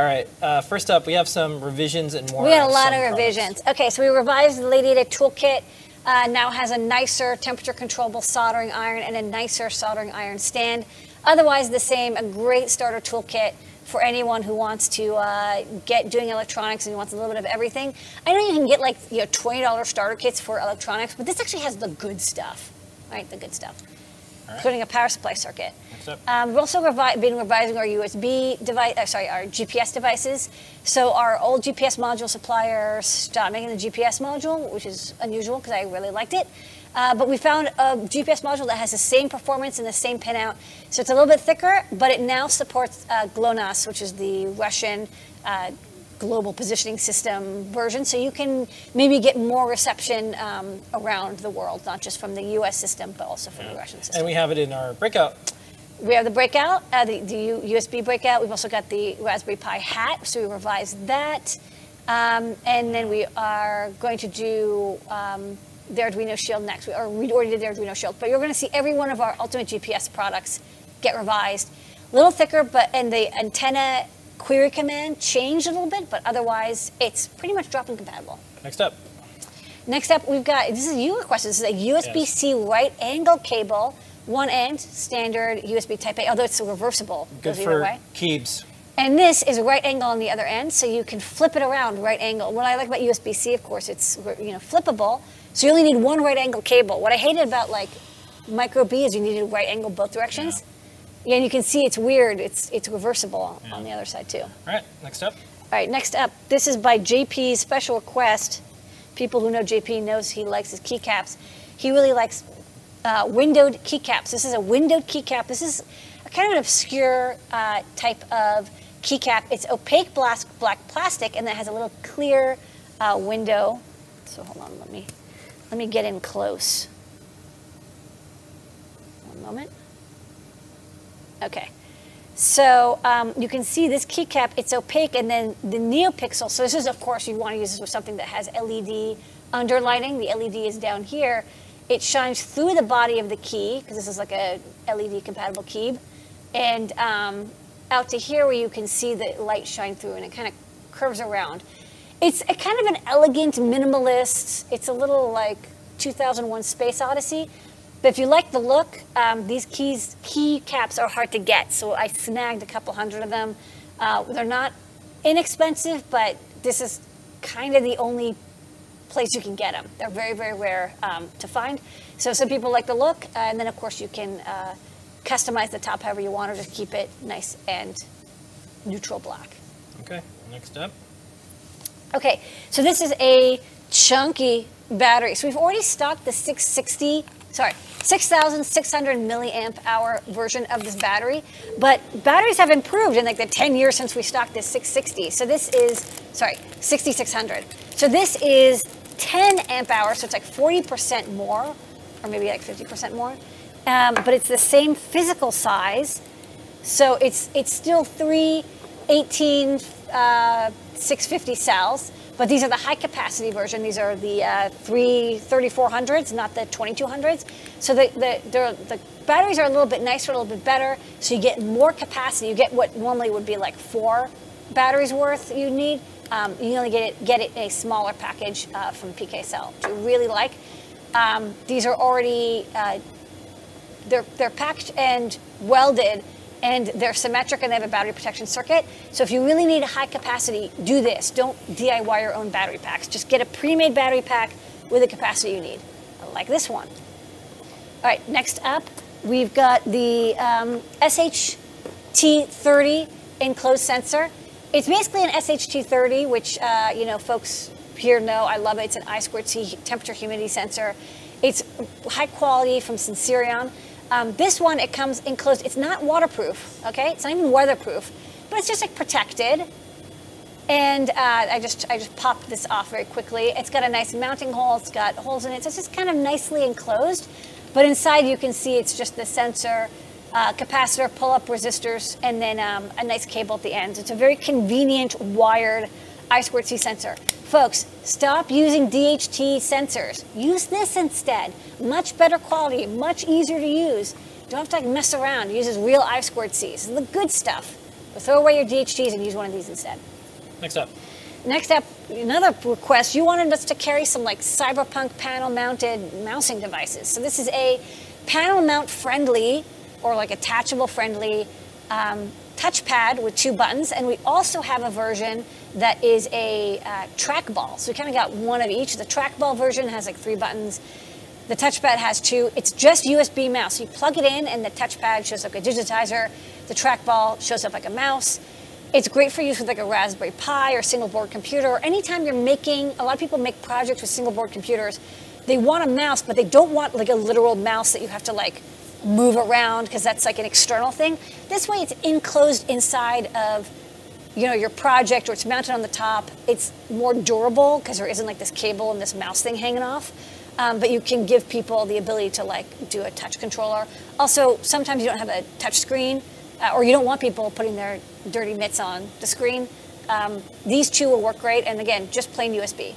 All right. Uh, first up, we have some revisions and more. We had a lot of products. revisions. Okay, so we revised the Lady Ada toolkit. Uh, now has a nicer temperature controllable soldering iron and a nicer soldering iron stand. Otherwise, the same. A great starter toolkit for anyone who wants to uh, get doing electronics and wants a little bit of everything. I know you can get like you know twenty dollars starter kits for electronics, but this actually has the good stuff, right? The good stuff, including a power supply circuit. Um, we've also revi- been revising our USB device, uh, sorry, our GPS devices. So our old GPS module supplier stopped making the GPS module, which is unusual because I really liked it. Uh, but we found a GPS module that has the same performance and the same pinout. So it's a little bit thicker, but it now supports uh, GLONASS, which is the Russian uh, global positioning system version. So you can maybe get more reception um, around the world, not just from the US system, but also from the Russian system. And we have it in our breakout. We have the breakout, uh, the, the USB breakout. We've also got the Raspberry Pi hat, so we revised that. Um, and then we are going to do um, the Arduino Shield next. We, or we already did the Arduino Shield, but you're going to see every one of our Ultimate GPS products get revised. A little thicker, but and the antenna query command changed a little bit, but otherwise it's pretty much drop-in compatible. Next up. Next up, we've got this is you requested. This is a USB-C right angle cable, one end, standard USB Type A. Although it's reversible, Good for way. keeps. And this is a right angle on the other end, so you can flip it around right angle. What I like about USB-C, of course, it's you know flippable, so you only need one right angle cable. What I hated about like micro B is you needed right angle both directions. Yeah, and you can see it's weird. It's it's reversible on the other side too. All right. Next up. All right, next up, this is by JP's special request. People who know JP knows he likes his keycaps. He really likes uh, windowed keycaps. This is a windowed keycap. This is a kind of an obscure uh, type of keycap. It's opaque black, black plastic, and then it has a little clear uh, window. So hold on, let me let me get in close. One moment. Okay. So um, you can see this keycap, it's opaque, and then the NeoPixel. So this is, of course, you want to use this with something that has LED underlighting. The LED is down here. It shines through the body of the key, because this is like a LED compatible key, and um, out to here where you can see the light shine through, and it kind of curves around. It's a kind of an elegant minimalist. It's a little like 2001 Space Odyssey. But if you like the look, um, these keys key caps are hard to get. So I snagged a couple hundred of them. Uh, they're not inexpensive, but this is kind of the only place you can get them. They're very, very rare um, to find. So some people like the look, uh, and then of course you can uh, customize the top however you want, or just keep it nice and neutral black. Okay. Next up. Okay, so this is a chunky battery. So we've already stocked the 660, sorry, 6,600 milliamp hour version of this battery, but batteries have improved in like the 10 years since we stocked this 660. So this is, sorry, 6,600. So this is 10 amp hours, so it's like 40% more, or maybe like 50% more, um, but it's the same physical size. So it's it's still three 18 uh, 650 cells, but these are the high capacity version. These are the uh, three 3400s, not the 2200s. So the, the, the, batteries are a little bit nicer, a little bit better. So you get more capacity. You get what normally would be like four batteries worth you need. Um, you only get it, get it in a smaller package uh, from PK Cell, which I really like. Um, these are already uh, they're they're packed and welded and they're symmetric and they have a battery protection circuit. So if you really need a high capacity, do this. Don't DIY your own battery packs. Just get a pre-made battery pack with the capacity you need, like this one. All right, next up, we've got the um, SHT30 enclosed sensor. It's basically an SHT30, which uh, you know folks here know. I love it. It's an I squared C temperature humidity sensor. It's high quality from Sensirion. Um, this one, it comes enclosed. It's not waterproof, okay? It's not even weatherproof, but it's just like protected. And uh, I just I just popped this off very quickly. It's got a nice mounting hole. It's got holes in it. So it's just kind of nicely enclosed. But inside you can see it's just the sensor, uh, capacitor, pull-up resistors, and then um, a nice cable at the end. It's a very convenient wired I2C sensor. Folks, stop using DHT sensors. Use this instead. Much better quality, much easier to use. Don't have to like mess around. It uses real I2C. This is the good stuff. Or throw away your DHTs and use one of these instead. Next up. Next up, another request. You wanted us to carry some like cyberpunk panel mounted mousing devices. So this is a panel mount friendly or like attachable friendly um, touchpad with two buttons. And we also have a version that is a uh, trackball. So we kind of got one of each. The trackball version has like three buttons. The touchpad has two. It's just USB mouse. So you plug it in and the touchpad shows up a digitizer. The trackball shows up like a mouse. It's great for use with like a Raspberry Pi or single board computer or anytime you're making, a lot of people make projects with single board computers. They want a mouse, but they don't want like a literal mouse that you have to like move around because that's like an external thing. This way it's enclosed inside of you know your project or it's mounted on the top. It's more durable because there isn't like this cable and this mouse thing hanging off. Um, but you can give people the ability to like do a touch controller. Also, sometimes you don't have a touch screen uh, or you don't want people putting their dirty mitts on the screen. Um, these two will work great, and again, just plain USB.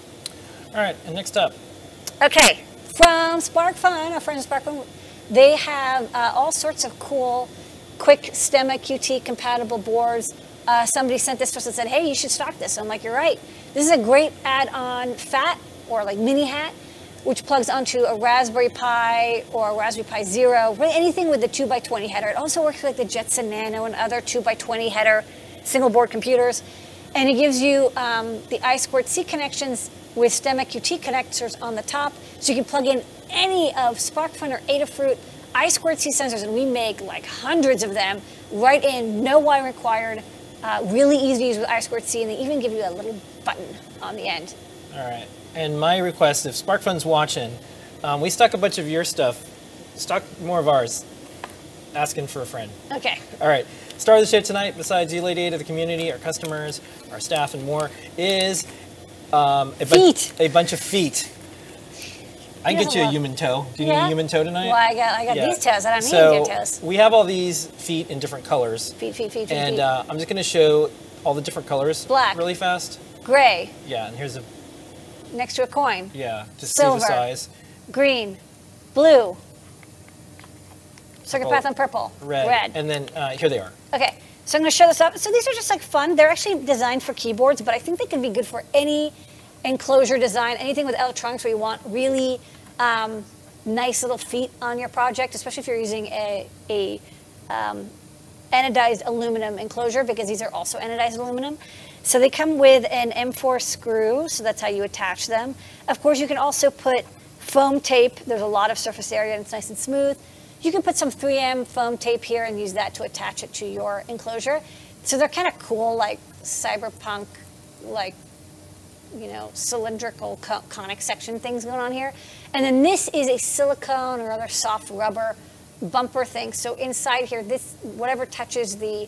All right, and next up. Okay, from SparkFun, our friends at SparkFun, they have uh, all sorts of cool, quick STEMMA QT compatible boards. Uh, somebody sent this to us and said, hey, you should stock this. I'm like, you're right. This is a great add-on pHAT or like mini hat, which plugs onto a Raspberry Pi or a Raspberry Pi Zero, really anything with the 2x20 header. It also works with like the Jetson Nano and other 2x20 header single board computers. And it gives you um, the I2C connections with STEMMA QT connectors on the top, so you can plug in any of SparkFun or Adafruit I2C sensors, and we make like hundreds of them right in, no wire required, uh, really easy to use with I2C, and they even give you a little button on the end. All right. And my request, if SparkFun's watching, um, we stock a bunch of your stuff. Stock more of ours. Asking for a friend. Okay. All right. Star of the show tonight, besides you, Lady of the community, our customers, our staff, and more, is um, a, Feet. A bunch of feet. I can get you a human toe. Do you Yeah? need a human toe tonight? Well, I got, I got Yeah. these toes. I don't need so your toes. we have all these feet in different colors, Feet, feet, feet, feet, and uh, I'm just going to show all the different colors Black. really fast. Gray, Yeah, and here's a next to a coin. yeah, just Silver. see the size. Green, blue, circuit path on purple, Red. red. And then uh, here they are. Okay, so I'm going to show this up. So these are just like fun. They're actually designed for keyboards, but I think they can be good for any enclosure design, anything with electronics where you want really um, nice little feet on your project, especially if you're using a, a um, anodized aluminum enclosure because these are also anodized aluminum. So they come with an M4 screw, so that's how you attach them. Of course, you can also put foam tape. There's a lot of surface area and it's nice and smooth. You can put some 3M foam tape here and use that to attach it to your enclosure. So they're kind of cool, like cyberpunk, like you know, cylindrical co- conic section things going on here. And then this is a silicone or other soft rubber bumper thing. So inside here, this whatever touches the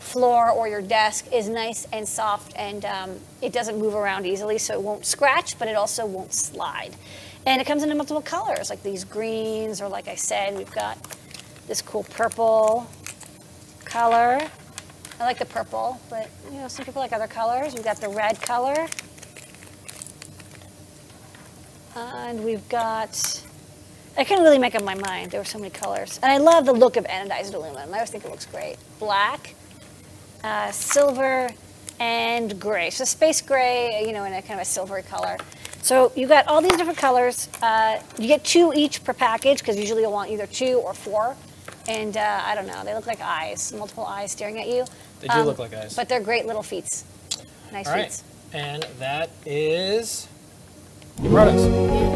floor or your desk is nice and soft and um, it doesn't move around easily so it won't scratch but it also won't slide and it comes in multiple colors like these greens or like i said we've got this cool purple color i like the purple but you know some people like other colors we've got the red color and we've got I couldn't really make up my mind. There were so many colors. And I love the look of anodized aluminum. I always think it looks great. Black, uh, silver, and gray. So space gray, you know, in a kind of a silvery color. So you got all these different colors. Uh, you get two each per package because usually you'll want either two or four. And uh, I don't know, they look like eyes, multiple eyes staring at you. They do look like eyes. But they're great little feet. Nice All right. feet. And that is products. Me, me,